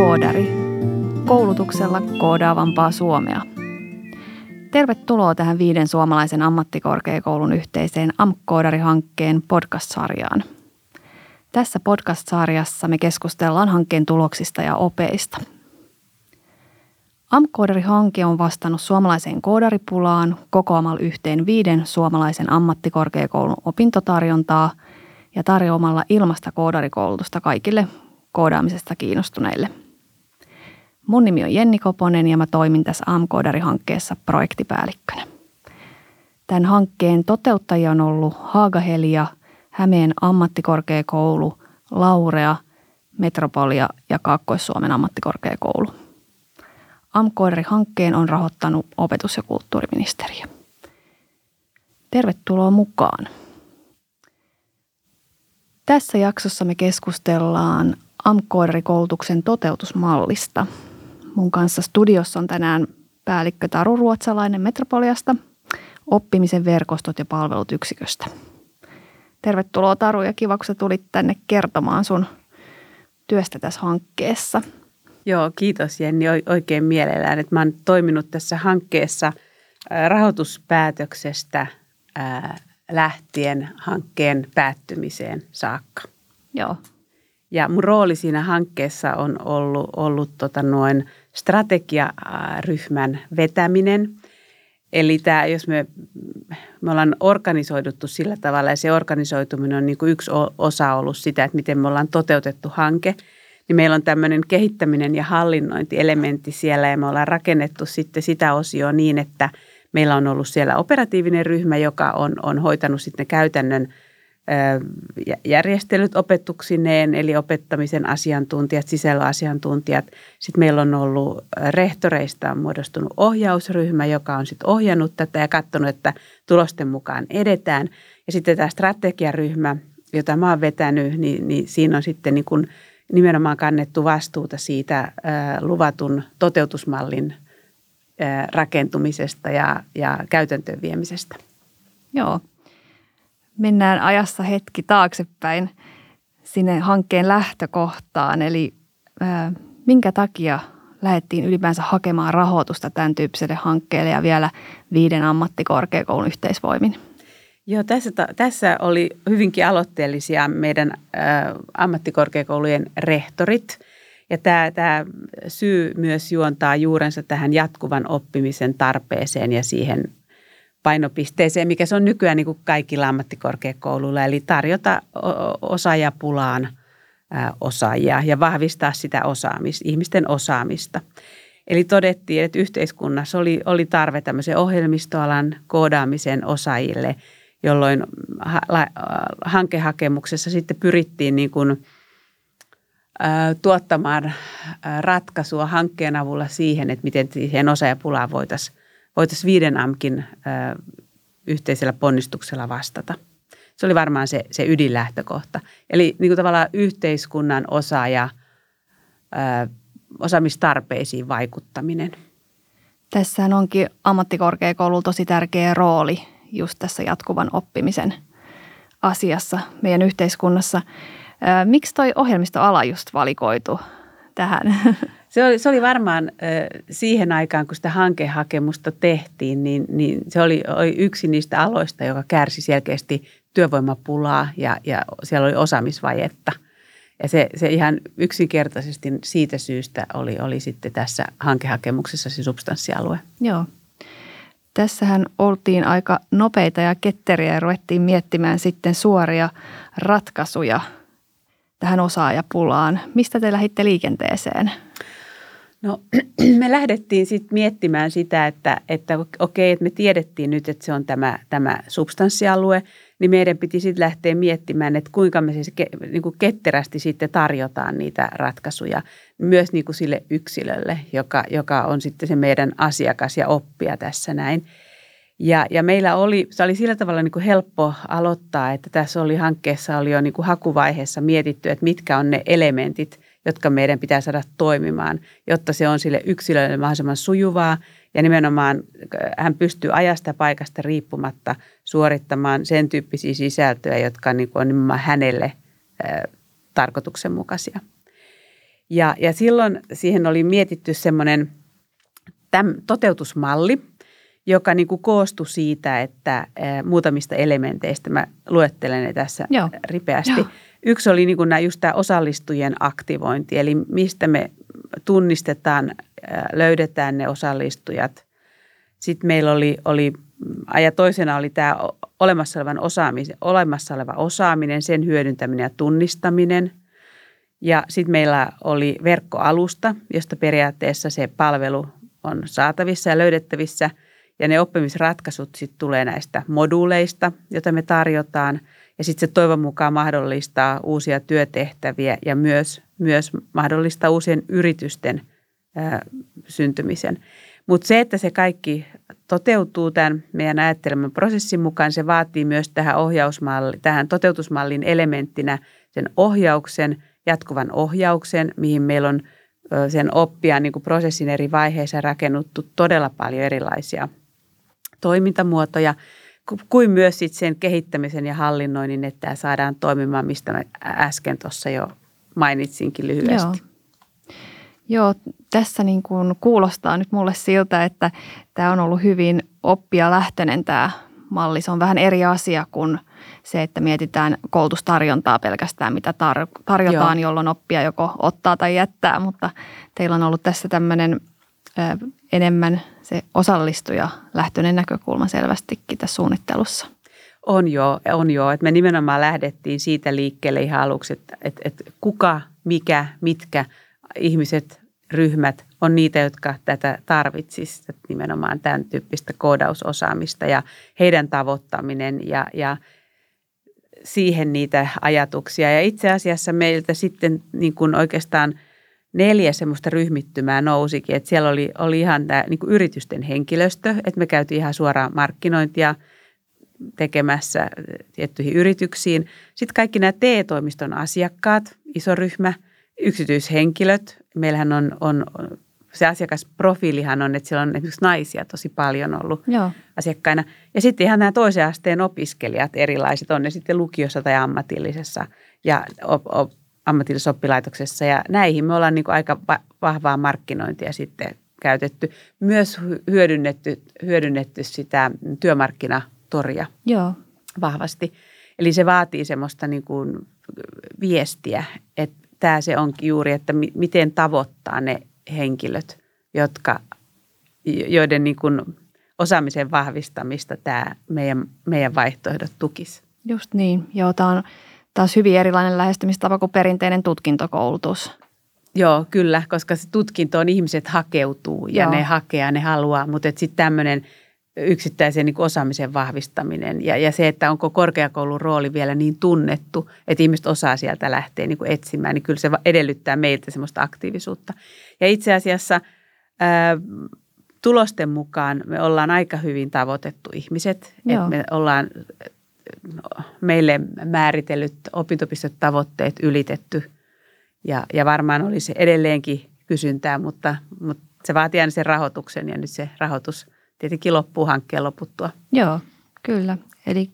AMP-koodari. Koulutuksella koodaavampaa Suomea. Tervetuloa tähän viiden suomalaisen ammattikorkeakoulun yhteiseen AMP-koodari-hankkeen podcast-sarjaan. Tässä podcast-sarjassa me keskustellaan hankkeen tuloksista ja opeista. AMP-koodari-hanke on vastannut suomalaiseen koodaripulaan kokoamalla yhteen viiden suomalaisen ammattikorkeakoulun opintotarjontaa ja tarjoamalla ilmasta koodarikoulutusta kaikille koodaamisesta kiinnostuneille. Mun nimi on Jenni Koponen ja mä toimin tässä AMKoodari-hankkeessa projektipäällikkönä. Tämän hankkeen toteuttajia on ollut Haagahelia, Hämeen ammattikorkeakoulu, Laurea, Metropolia ja Kaakkois-Suomen ammattikorkeakoulu. AMKoodari-hankkeen on rahoittanut opetus- ja kulttuuriministeriö. Tervetuloa mukaan. Tässä jaksossa me keskustellaan AMK-koulutuksen toteutusmallista. Mun kanssa studiossa on tänään päällikkö Taru Ruotsalainen Metropoliasta, oppimisen verkostot ja palvelut yksiköstä. Tervetuloa Taru ja kiva, kun sä tulit tänne kertomaan sun työstä tässä hankkeessa. Joo, kiitos Jenni oikein mielellään, että mä oon toiminut tässä hankkeessa rahoituspäätöksestä lähtien hankkeen päättymiseen saakka. Joo, ja mun rooli siinä hankkeessa on ollut, ollut tota noin strategiaryhmän vetäminen. Eli tämä, jos me, me ollaan organisoiduttu sillä tavalla ja se organisoituminen on niin kuin yksi osa ollut sitä, että miten me ollaan toteutettu hanke, niin meillä on tämmöinen kehittäminen ja hallinnointielementti siellä ja me ollaan rakennettu sitten sitä osioa niin, että meillä on ollut siellä operatiivinen ryhmä, joka on, on hoitanut sitten käytännön – järjestelyt opetuksineen, eli opettamisen asiantuntijat, sisällöasiantuntijat. Sitten meillä on ollut rehtoreista on muodostunut ohjausryhmä, joka on sitten ohjannut tätä ja katsonut, että tulosten mukaan edetään. Ja sitten tämä strategiaryhmä, jota mä oon vetänyt, niin, niin siinä on sitten niin kuin nimenomaan kannettu vastuuta siitä luvatun toteutusmallin rakentumisesta ja, ja käytäntöön viemisestä. Joo, mennään ajassa hetki taaksepäin sinne hankkeen lähtökohtaan. Eli ää, minkä takia lähdettiin ylipäänsä hakemaan rahoitusta tämän tyyppiselle hankkeelle ja vielä viiden ammattikorkeakoulun yhteisvoimin? Joo, tässä, tässä oli hyvinkin aloitteellisia meidän ä, ammattikorkeakoulujen rehtorit. Ja tämä, tämä syy myös juontaa juurensa tähän jatkuvan oppimisen tarpeeseen ja siihen painopisteeseen, mikä se on nykyään niin kuin kaikilla ammattikorkeakouluilla, eli tarjota osaajapulaan osaajia ja vahvistaa sitä osaamista, ihmisten osaamista. Eli todettiin, että yhteiskunnassa oli, oli tarve tämmöisen ohjelmistoalan koodaamisen osaajille, jolloin hankehakemuksessa sitten pyrittiin niin kuin, tuottamaan ratkaisua hankkeen avulla siihen, että miten siihen osaajapulaan voitaisiin voitaisiin viiden AMKin yhteisellä ponnistuksella vastata. Se oli varmaan se, se ydinlähtökohta. Eli niin kuin tavallaan yhteiskunnan osa ja ö, osaamistarpeisiin vaikuttaminen. Tässähän onkin ammattikorkeakoululla tosi tärkeä rooli just tässä jatkuvan oppimisen asiassa meidän yhteiskunnassa. Miksi toi ohjelmistoala just valikoitu tähän? Se oli, se oli varmaan siihen aikaan, kun sitä hankehakemusta tehtiin, niin, niin se oli, oli yksi niistä aloista, joka kärsi selkeästi työvoimapulaa ja, ja siellä oli osaamisvajetta. Ja se, se ihan yksinkertaisesti siitä syystä oli, oli sitten tässä hankehakemuksessa se substanssialue. Joo. Tässähän oltiin aika nopeita ja ketteriä ja ruvettiin miettimään sitten suoria ratkaisuja tähän osaajapulaan. Mistä te lähditte liikenteeseen? No me lähdettiin sitten miettimään sitä, että, että okei, että me tiedettiin nyt, että se on tämä, tämä substanssialue, niin meidän piti sitten lähteä miettimään, että kuinka me siis ke, niin kuin ketterästi sitten tarjotaan niitä ratkaisuja myös niin kuin sille yksilölle, joka, joka on sitten se meidän asiakas ja oppija tässä näin. Ja, ja meillä oli, se oli sillä tavalla niin kuin helppo aloittaa, että tässä oli hankkeessa oli jo niin kuin hakuvaiheessa mietitty, että mitkä on ne elementit – jotka meidän pitää saada toimimaan, jotta se on sille yksilölle mahdollisimman sujuvaa ja nimenomaan äh, hän pystyy ajasta paikasta riippumatta suorittamaan sen tyyppisiä sisältöjä, jotka niin on nimenomaan hänelle äh, tarkoituksenmukaisia. Ja, ja silloin siihen oli mietitty semmoinen toteutusmalli, joka niin kuin koostui siitä, että muutamista elementeistä, mä luettelen ne tässä Joo. ripeästi. Joo. Yksi oli niin nämä, just tämä osallistujien aktivointi, eli mistä me tunnistetaan, löydetään ne osallistujat. Sitten meillä oli, oli ja toisena oli tämä olemassa, olevan osaamisen, olemassa oleva osaaminen, sen hyödyntäminen ja tunnistaminen. Ja sitten meillä oli verkkoalusta, josta periaatteessa se palvelu on saatavissa ja löydettävissä. Ja ne oppimisratkaisut sitten tulee näistä moduuleista, joita me tarjotaan. Ja sitten se toivon mukaan mahdollistaa uusia työtehtäviä ja myös, myös mahdollistaa uusien yritysten ää, syntymisen. Mutta se, että se kaikki toteutuu tämän meidän ajatteleman prosessin mukaan, se vaatii myös tähän, ohjausmalli, tähän toteutusmallin elementtinä sen ohjauksen, jatkuvan ohjauksen, mihin meillä on sen oppia niin kuin prosessin eri vaiheissa rakennuttu todella paljon erilaisia toimintamuotoja, kuin myös sit sen kehittämisen ja hallinnoinnin, että tämä saadaan toimimaan, mistä mä äsken tuossa jo mainitsinkin lyhyesti. Joo. Joo, tässä niin kuin kuulostaa nyt mulle siltä, että tämä on ollut hyvin oppia lähtöinen tämä malli. Se on vähän eri asia kuin se, että mietitään koulutustarjontaa pelkästään, mitä tar- tarjotaan, Joo. jolloin oppia joko ottaa tai jättää. Mutta teillä on ollut tässä tämmöinen enemmän se osallistuja lähtöinen näkökulma selvästikin tässä suunnittelussa. On jo, on jo. Että me nimenomaan lähdettiin siitä liikkeelle ihan aluksi, että, että, että kuka, mikä, mitkä ihmiset, ryhmät on niitä, jotka tätä tarvitsisivat, nimenomaan tämän tyyppistä koodausosaamista ja heidän tavoittaminen ja, ja siihen niitä ajatuksia. Ja itse asiassa meiltä sitten niin kuin oikeastaan neljä semmoista ryhmittymää nousikin, että siellä oli, oli ihan tämä niin yritysten henkilöstö, että me käytiin ihan suoraan markkinointia tekemässä tiettyihin yrityksiin. Sitten kaikki nämä TE-toimiston asiakkaat, iso ryhmä – yksityishenkilöt. Meillähän on, on se asiakasprofiilihan on, että siellä on esimerkiksi naisia tosi paljon ollut Joo. asiakkaina. Ja sitten ihan nämä toisen asteen opiskelijat erilaiset, on ne sitten lukiossa tai ammatillisessa ja op, op, ammatillisessa oppilaitoksessa. Ja näihin me ollaan niin kuin aika va- vahvaa markkinointia sitten käytetty. Myös hyödynnetty, hyödynnetty sitä työmarkkinatoria Joo. vahvasti. Eli se vaatii semmoista niin kuin viestiä, että tämä se onkin juuri, että mi- miten tavoittaa ne henkilöt, jotka, joiden niin kuin osaamisen vahvistamista tämä meidän, meidän vaihtoehdot tukisi. Just niin. Joo, tämä on taas hyvin erilainen lähestymistapa kuin perinteinen tutkintokoulutus. Joo, kyllä, koska se tutkintoon ihmiset hakeutuu ja Joo. ne hakee ja ne haluaa, mutta sitten tämmöinen – yksittäisen niin osaamisen vahvistaminen ja, ja se, että onko korkeakoulun rooli vielä niin tunnettu, että ihmiset osaa sieltä lähteä niin kuin etsimään, niin kyllä se edellyttää meiltä semmoista aktiivisuutta. Ja itse asiassa ää, tulosten mukaan me ollaan aika hyvin tavoitettu ihmiset, että me ollaan meille määritellyt opintopistetavoitteet ylitetty ja, ja varmaan olisi edelleenkin kysyntää, mutta, mutta se vaatii aina sen rahoituksen ja nyt se rahoitus – tietenkin loppuu hankkeen loputtua. Joo, kyllä. Eli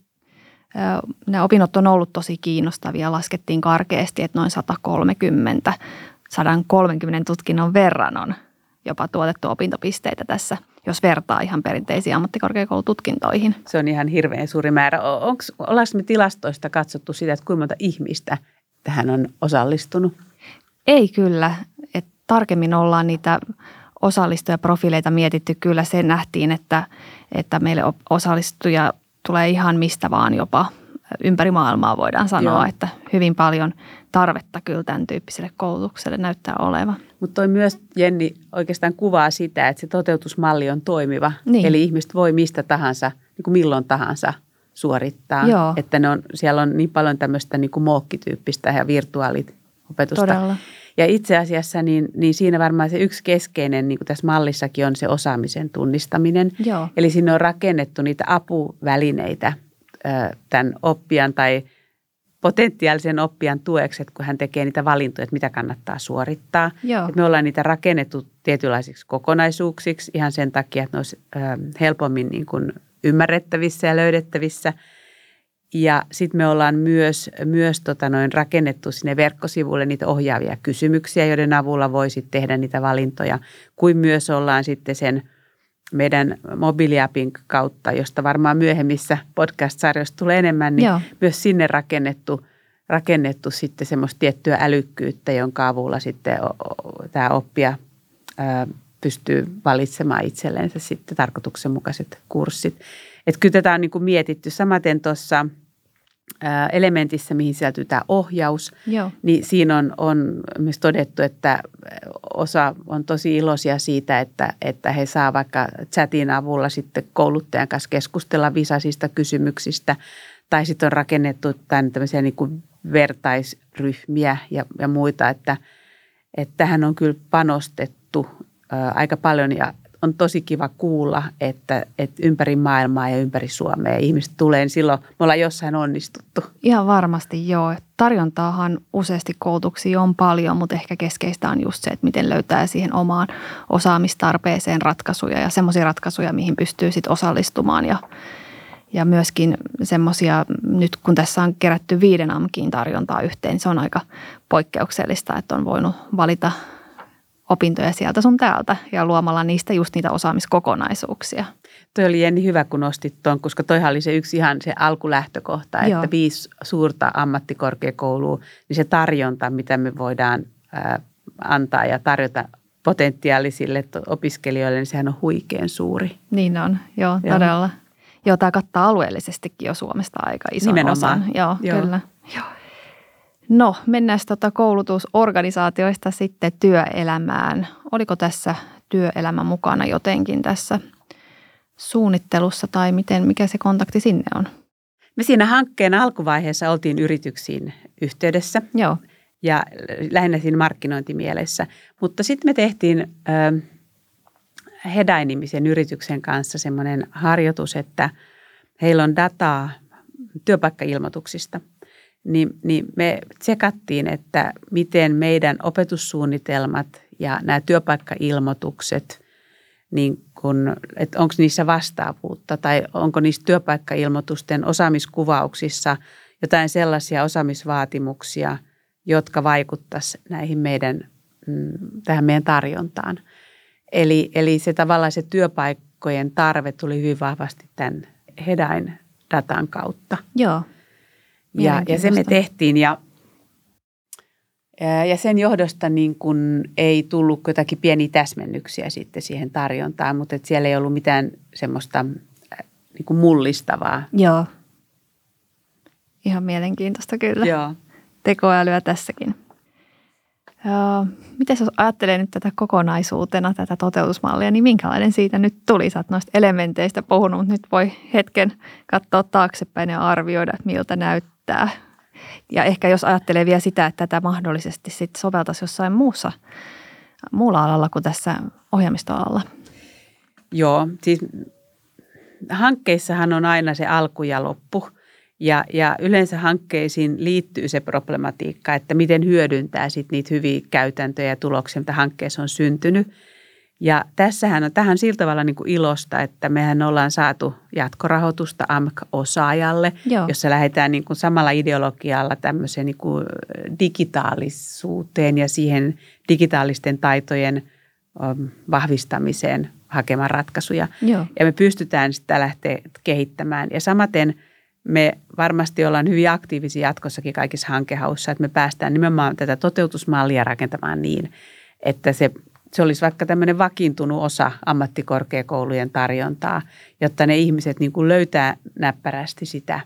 nämä opinnot on ollut tosi kiinnostavia. Laskettiin karkeasti, että noin 130, 130 tutkinnon verran on jopa tuotettu opintopisteitä tässä, jos vertaa ihan perinteisiin ammattikorkeakoulututkintoihin. Se on ihan hirveän suuri määrä. Onko, ollaanko me tilastoista katsottu sitä, että kuinka monta ihmistä tähän on osallistunut? Ei kyllä. Et tarkemmin ollaan niitä osallistujaprofiileita mietitty, kyllä se nähtiin, että, että meille osallistuja tulee ihan mistä vaan jopa ympäri maailmaa voidaan sanoa, Joo. että hyvin paljon tarvetta kyllä tämän tyyppiselle koulutukselle näyttää olevan. Mutta toi myös, Jenni, oikeastaan kuvaa sitä, että se toteutusmalli on toimiva. Niin. Eli ihmiset voi mistä tahansa, niin kuin milloin tahansa suorittaa. Joo. Että ne on, siellä on niin paljon tämmöistä niin kuin mookkityyppistä ja virtuaaliopetusta. Todella. Ja itse asiassa niin, niin siinä varmaan se yksi keskeinen, niin kuin tässä mallissakin on se osaamisen tunnistaminen. Joo. Eli sinne on rakennettu niitä apuvälineitä tämän oppijan tai potentiaalisen oppijan tueksi, että kun hän tekee niitä valintoja, että mitä kannattaa suorittaa. Joo. Että me ollaan niitä rakennettu tietynlaisiksi kokonaisuuksiksi ihan sen takia, että ne olisi helpommin niin kuin ymmärrettävissä ja löydettävissä. Ja sitten me ollaan myös, myös tota noin rakennettu sinne verkkosivuille niitä ohjaavia kysymyksiä, joiden avulla voisit tehdä niitä valintoja, kuin myös ollaan sitten sen meidän mobiiliapin kautta, josta varmaan myöhemmissä podcast-sarjoissa tulee enemmän, niin Joo. myös sinne rakennettu, rakennettu sitten semmoista tiettyä älykkyyttä, jonka avulla sitten tämä oppija pystyy valitsemaan itsellensä sitten tarkoituksenmukaiset kurssit. Että kyllä tätä on niin kuin mietitty. Samaten tuossa elementissä, mihin sisältyy tämä ohjaus, Joo. niin siinä on, on myös todettu, että osa on tosi iloisia siitä, että, että he saa vaikka chatin avulla sitten kouluttajan kanssa keskustella visaisista kysymyksistä, tai sitten on rakennettu tämän tämmöisiä niin kuin vertaisryhmiä ja, ja muita, että, että tähän on kyllä panostettu aika paljon ja on tosi kiva kuulla, että, että ympäri maailmaa ja ympäri Suomea ihmiset tulee, niin silloin me ollaan jossain onnistuttu. Ihan varmasti joo. Tarjontaahan useasti koulutuksia on paljon, mutta ehkä keskeistä on just se, että miten löytää siihen omaan osaamistarpeeseen ratkaisuja ja semmoisia ratkaisuja, mihin pystyy sitten osallistumaan ja ja myöskin semmoisia, nyt kun tässä on kerätty viiden AMKin tarjontaa yhteen, niin se on aika poikkeuksellista, että on voinut valita opintoja sieltä sun täältä ja luomalla niistä just niitä osaamiskokonaisuuksia. Toi oli Jenni hyvä, kun nostit tuon, koska toihan oli se yksi ihan se alkulähtökohta, Joo. että viisi suurta ammattikorkeakoulua, niin se tarjonta, mitä me voidaan ää, antaa ja tarjota potentiaalisille opiskelijoille, niin sehän on huikean suuri. Niin on, joo, joo. todella. Joo, tämä kattaa alueellisestikin jo Suomesta aika ison Nimenomaan. osan. Joo, joo. kyllä. Joo. No, mennään tota koulutusorganisaatioista sitten työelämään. Oliko tässä työelämä mukana jotenkin tässä suunnittelussa tai miten, mikä se kontakti sinne on? Me siinä hankkeen alkuvaiheessa oltiin yrityksiin yhteydessä. Joo. Ja lähinnä siinä markkinointimielessä. Mutta sitten me tehtiin äh, Hedai-nimisen yrityksen kanssa semmoinen harjoitus, että heillä on dataa työpaikkailmoituksista – niin, niin me tsekattiin, että miten meidän opetussuunnitelmat ja nämä työpaikkailmoitukset, niin kun, että onko niissä vastaavuutta tai onko niissä työpaikkailmoitusten osaamiskuvauksissa jotain sellaisia osaamisvaatimuksia, jotka vaikuttaisi näihin meidän, mm, tähän meidän tarjontaan. Eli, eli se tavallaan se työpaikkojen tarve tuli hyvin vahvasti tämän Hedain datan kautta. Joo. Ja, ja se me tehtiin ja, ja sen johdosta niin kun ei tullut jotakin pieniä täsmennyksiä sitten siihen tarjontaan, mutta että siellä ei ollut mitään semmoista niin kuin mullistavaa. Joo. Ihan mielenkiintoista kyllä. Joo. Tekoälyä tässäkin. Miten jos ajattelee nyt tätä kokonaisuutena, tätä toteutusmallia, niin minkälainen siitä nyt tuli? Sä oot noista elementeistä puhunut, mutta nyt voi hetken katsoa taaksepäin ja arvioida, miltä näyttää. Ja ehkä jos ajattelee vielä sitä, että tätä mahdollisesti sit soveltaisi jossain muussa, muulla alalla kuin tässä ohjelmistoalalla. Joo, siis hankkeissahan on aina se alku ja loppu. Ja, ja yleensä hankkeisiin liittyy se problematiikka, että miten hyödyntää sit niitä hyviä käytäntöjä ja tuloksia, mitä hankkeessa on syntynyt. Ja tässähän on tähän sillä tavalla niin kuin ilosta, että mehän ollaan saatu jatkorahoitusta AMK-osaajalle, Joo. jossa lähdetään niin kuin samalla ideologialla tämmöiseen niin kuin digitaalisuuteen ja siihen digitaalisten taitojen vahvistamiseen hakemaan ratkaisuja. Joo. Ja me pystytään sitä lähteä kehittämään. Ja samaten – me varmasti ollaan hyvin aktiivisia jatkossakin kaikissa hankehaussa, että me päästään nimenomaan tätä toteutusmallia rakentamaan niin, että se, se olisi vaikka tämmöinen vakiintunut osa ammattikorkeakoulujen tarjontaa, jotta ne ihmiset niin kuin löytää näppärästi sitä,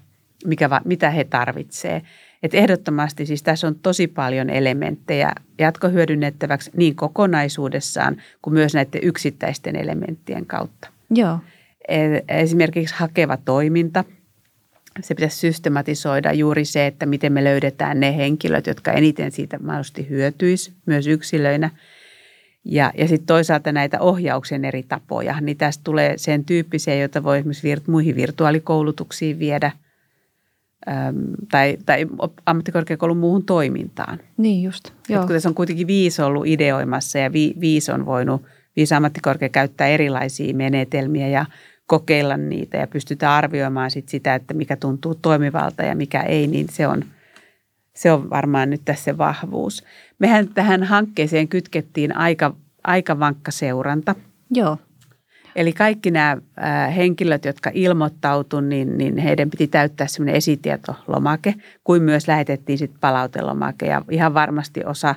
mikä, mitä he tarvitsevat. Et ehdottomasti siis tässä on tosi paljon elementtejä jatkohyödynnettäväksi niin kokonaisuudessaan kuin myös näiden yksittäisten elementtien kautta. Joo. E, esimerkiksi hakeva toiminta – se pitäisi systematisoida juuri se, että miten me löydetään ne henkilöt, jotka eniten siitä mahdollisesti hyötyisi myös yksilöinä. Ja, ja sitten toisaalta näitä ohjauksen eri tapoja, niin tästä tulee sen tyyppisiä, joita voi esimerkiksi virt, muihin virtuaalikoulutuksiin viedä äm, tai, tai ammattikorkeakoulun muuhun toimintaan. Niin just, joo. kun tässä on kuitenkin viisi ollut ideoimassa ja vi, viisi on voinut, viisi ammattikorkea käyttää erilaisia menetelmiä ja kokeilla niitä ja pystytään arvioimaan sit sitä, että mikä tuntuu toimivalta ja mikä ei, niin se on, se on varmaan nyt tässä se vahvuus. Mehän tähän hankkeeseen kytkettiin aika, aika vankka seuranta. Joo. Eli kaikki nämä henkilöt, jotka ilmoittautuivat, niin, niin heidän piti täyttää semmoinen esitietolomake, kuin myös lähetettiin sitten palautelomake. Ja ihan varmasti osa,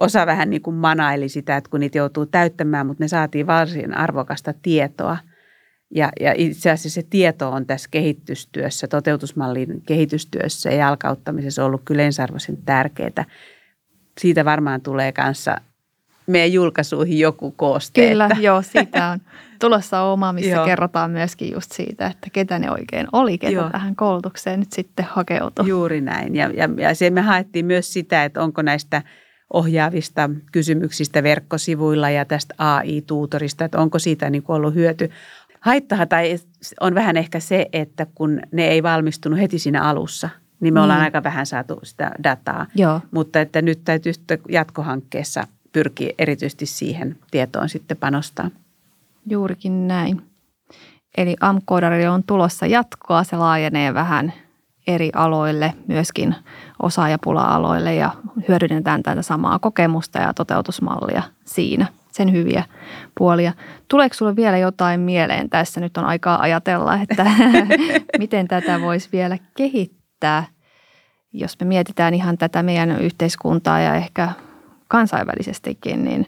osa vähän niin kuin manaili sitä, että kun niitä joutuu täyttämään, mutta ne saatiin varsin arvokasta tietoa. Ja, ja itse asiassa se tieto on tässä kehitystyössä, toteutusmallin kehitystyössä ja jalkauttamisessa ollut kyllä ensiarvoisen tärkeää. Siitä varmaan tulee kanssa meidän julkaisuihin joku kooste. Kyllä, että. joo, siitä on tulossa oma, missä joo. kerrotaan myöskin just siitä, että ketä ne oikein oli, ketä joo. tähän koulutukseen nyt sitten hakeutui. Juuri näin. Ja, ja, ja se me haettiin myös sitä, että onko näistä ohjaavista kysymyksistä verkkosivuilla ja tästä AI-tuutorista, että onko siitä niin ollut hyöty. Haittaha tai on vähän ehkä se, että kun ne ei valmistunut heti siinä alussa, niin me mm. ollaan aika vähän saatu sitä dataa. Joo. Mutta että nyt täytyy jatkohankkeessa pyrkii erityisesti siihen tietoon sitten panostaa. Juurikin näin. Eli AMKodarille on tulossa jatkoa, se laajenee vähän eri aloille, myöskin osaajapula-aloille ja hyödynnetään tätä samaa kokemusta ja toteutusmallia siinä, sen hyviä puolia. Tuleeko sinulle vielä jotain mieleen tässä? Nyt on aikaa ajatella, että miten tätä voisi vielä kehittää, jos me mietitään ihan tätä meidän yhteiskuntaa ja ehkä kansainvälisestikin, niin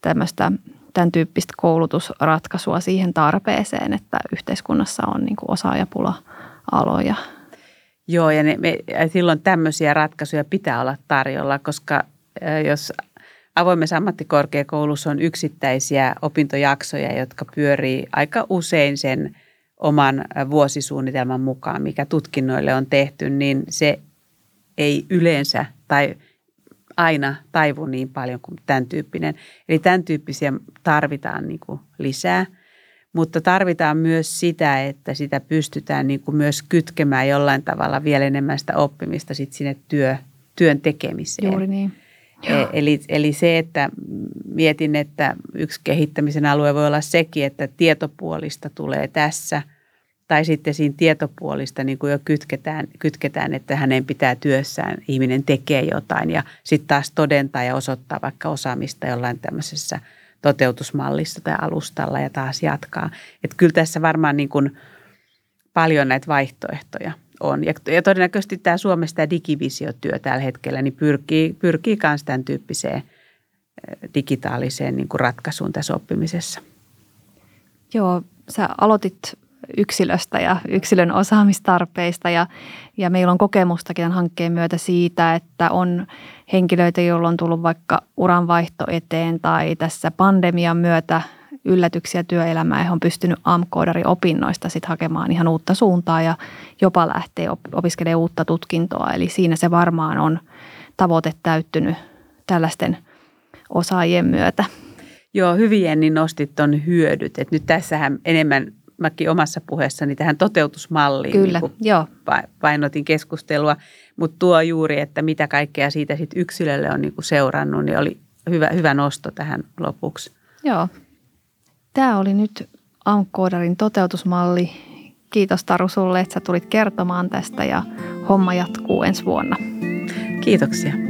tämmöistä tämän tyyppistä koulutusratkaisua siihen tarpeeseen, että yhteiskunnassa on niin kuin osaajapula-aloja. Joo, ja, ne, me, ja silloin tämmöisiä ratkaisuja pitää olla tarjolla, koska jos avoimessa ammattikorkeakoulussa on yksittäisiä opintojaksoja, jotka pyörii aika usein sen oman vuosisuunnitelman mukaan, mikä tutkinnoille on tehty, niin se ei yleensä tai aina taivu niin paljon kuin tämän tyyppinen. Eli tämän tyyppisiä tarvitaan niin kuin lisää, mutta tarvitaan myös sitä, että sitä pystytään niin kuin myös kytkemään jollain tavalla vielä enemmän sitä oppimista sit sinne työ, työn tekemiseen. Juuri niin. E- eli, eli se, että mietin, että yksi kehittämisen alue voi olla sekin, että tietopuolista tulee tässä – tai sitten siinä tietopuolista niin kuin jo kytketään, kytketään, että hänen pitää työssään, ihminen tekee jotain ja sitten taas todentaa ja osoittaa vaikka osaamista jollain tämmöisessä toteutusmallissa tai alustalla ja taas jatkaa. Että kyllä tässä varmaan niin kuin paljon näitä vaihtoehtoja on. Ja, ja todennäköisesti tämä Suomessa tämä digivisiotyö tällä hetkellä niin pyrkii, pyrkii myös tämän tyyppiseen digitaaliseen niin kuin ratkaisuun tässä oppimisessa. Joo, sä aloitit yksilöstä ja yksilön osaamistarpeista ja, ja meillä on kokemustakin tämän hankkeen myötä siitä, että on henkilöitä, joilla on tullut vaikka uranvaihto eteen tai tässä pandemian myötä yllätyksiä työelämään ja on pystynyt AMK-opinnoista sitten hakemaan ihan uutta suuntaa ja jopa lähtee opiskelemaan uutta tutkintoa. Eli siinä se varmaan on tavoite täyttynyt tällaisten osaajien myötä. Joo, hyvin niin nostit on hyödyt. Et nyt tässähän enemmän mäkin omassa puheessani tähän toteutusmalliin Kyllä, niin joo. painotin keskustelua, mutta tuo juuri, että mitä kaikkea siitä sit yksilölle on niin kuin seurannut, niin oli hyvä, hyvä nosto tähän lopuksi. Joo. Tämä oli nyt Amkoodarin toteutusmalli. Kiitos Taru sulle, että sä tulit kertomaan tästä ja homma jatkuu ensi vuonna. Kiitoksia.